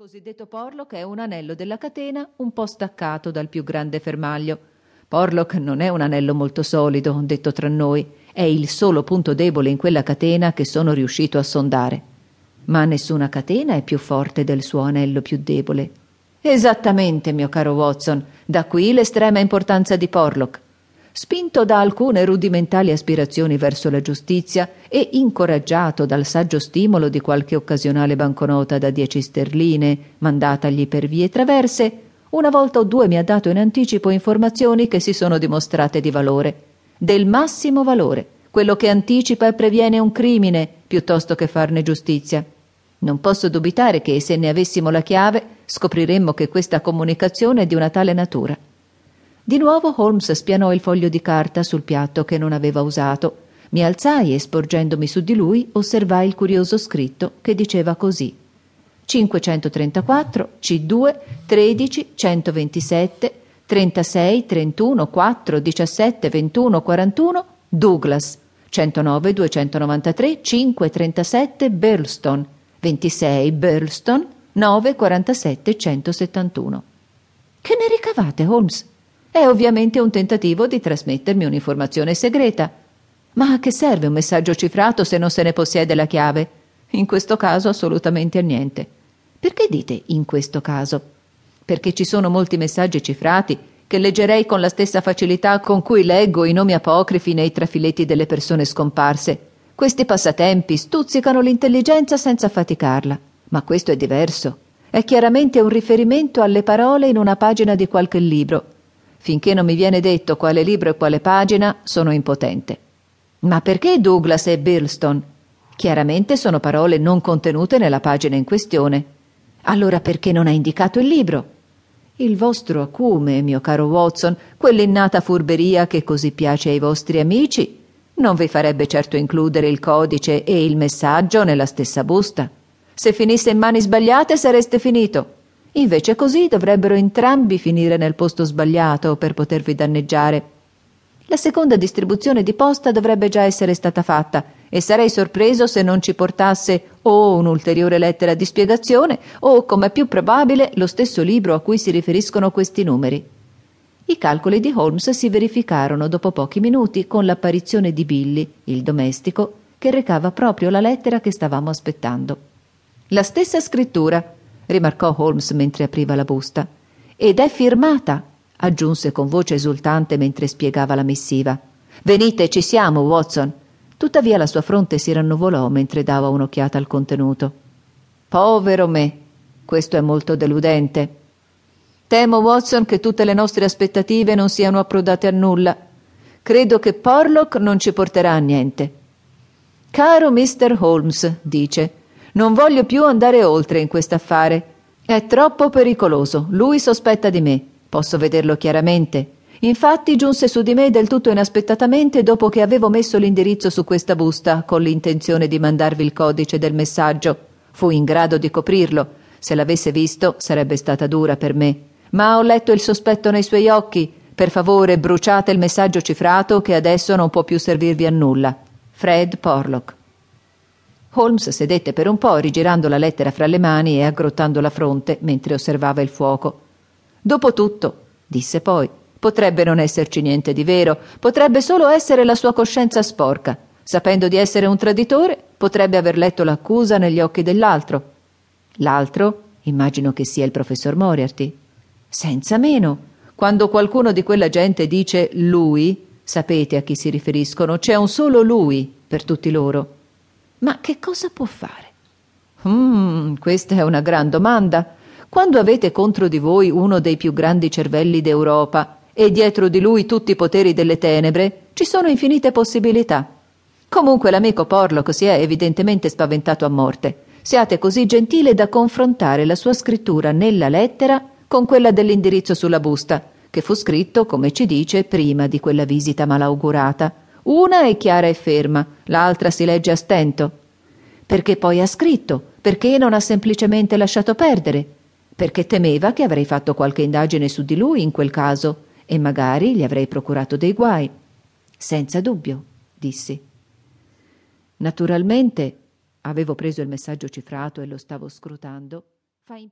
cosiddetto Porlock è un anello della catena un po' staccato dal più grande fermaglio. Porlock non è un anello molto solido, detto tra noi, è il solo punto debole in quella catena che sono riuscito a sondare. Ma nessuna catena è più forte del suo anello più debole. Esattamente, mio caro Watson, da qui l'estrema importanza di Porlock. Spinto da alcune rudimentali aspirazioni verso la giustizia e incoraggiato dal saggio stimolo di qualche occasionale banconota da dieci sterline mandatagli per vie traverse, una volta o due mi ha dato in anticipo informazioni che si sono dimostrate di valore, del massimo valore, quello che anticipa e previene un crimine piuttosto che farne giustizia. Non posso dubitare che se ne avessimo la chiave scopriremmo che questa comunicazione è di una tale natura. Di nuovo Holmes spianò il foglio di carta sul piatto che non aveva usato. Mi alzai e, sporgendomi su di lui, osservai il curioso scritto che diceva così: 534 C2 13 127 36 31 4 17 21 41 Douglas. 109 293 5 37 Burlstone. 26 Burlstone. 9 47 171 Che ne ricavate, Holmes? È ovviamente un tentativo di trasmettermi un'informazione segreta. Ma a che serve un messaggio cifrato se non se ne possiede la chiave? In questo caso assolutamente a niente. Perché dite in questo caso? Perché ci sono molti messaggi cifrati che leggerei con la stessa facilità con cui leggo i nomi apocrifi nei trafiletti delle persone scomparse. Questi passatempi stuzzicano l'intelligenza senza faticarla. Ma questo è diverso. È chiaramente un riferimento alle parole in una pagina di qualche libro Finché non mi viene detto quale libro e quale pagina, sono impotente. Ma perché Douglas e Birlstone? Chiaramente sono parole non contenute nella pagina in questione. Allora perché non ha indicato il libro? Il vostro acume, mio caro Watson, quell'innata furberia che così piace ai vostri amici, non vi farebbe certo includere il codice e il messaggio nella stessa busta. Se finisse in mani sbagliate sareste finito. Invece così dovrebbero entrambi finire nel posto sbagliato per potervi danneggiare. La seconda distribuzione di posta dovrebbe già essere stata fatta e sarei sorpreso se non ci portasse o un'ulteriore lettera di spiegazione o, come più probabile, lo stesso libro a cui si riferiscono questi numeri. I calcoli di Holmes si verificarono dopo pochi minuti con l'apparizione di Billy, il domestico, che recava proprio la lettera che stavamo aspettando. La stessa scrittura, rimarcò Holmes mentre apriva la busta. Ed è firmata, aggiunse con voce esultante mentre spiegava la missiva. Venite, ci siamo, Watson. Tuttavia la sua fronte si rannuvolò mentre dava un'occhiata al contenuto. Povero me, questo è molto deludente. Temo, Watson, che tutte le nostre aspettative non siano approdate a nulla. Credo che Porlock non ci porterà a niente. Caro Mr. Holmes, dice, non voglio più andare oltre in quest'affare. È troppo pericoloso. Lui sospetta di me. Posso vederlo chiaramente. Infatti giunse su di me del tutto inaspettatamente dopo che avevo messo l'indirizzo su questa busta con l'intenzione di mandarvi il codice del messaggio. Fu in grado di coprirlo. Se l'avesse visto sarebbe stata dura per me. Ma ho letto il sospetto nei suoi occhi. Per favore, bruciate il messaggio cifrato che adesso non può più servirvi a nulla. Fred Porlock. Holmes sedette per un po', rigirando la lettera fra le mani e aggrottando la fronte mentre osservava il fuoco. Dopotutto, disse poi, potrebbe non esserci niente di vero, potrebbe solo essere la sua coscienza sporca. Sapendo di essere un traditore, potrebbe aver letto l'accusa negli occhi dell'altro. L'altro, immagino che sia il professor Moriarty. Senza meno. Quando qualcuno di quella gente dice lui, sapete a chi si riferiscono, c'è un solo lui per tutti loro. Ma che cosa può fare? Hmm, questa è una gran domanda. Quando avete contro di voi uno dei più grandi cervelli d'Europa e dietro di lui tutti i poteri delle tenebre, ci sono infinite possibilità. Comunque l'amico Porlock si è evidentemente spaventato a morte. Siate così gentile da confrontare la sua scrittura nella lettera con quella dell'indirizzo sulla busta, che fu scritto, come ci dice, prima di quella visita malaugurata. Una è chiara e ferma, l'altra si legge a stento. Perché poi ha scritto? Perché non ha semplicemente lasciato perdere? Perché temeva che avrei fatto qualche indagine su di lui in quel caso e magari gli avrei procurato dei guai. Senza dubbio, dissi. Naturalmente avevo preso il messaggio cifrato e lo stavo scrutando. Fa imp-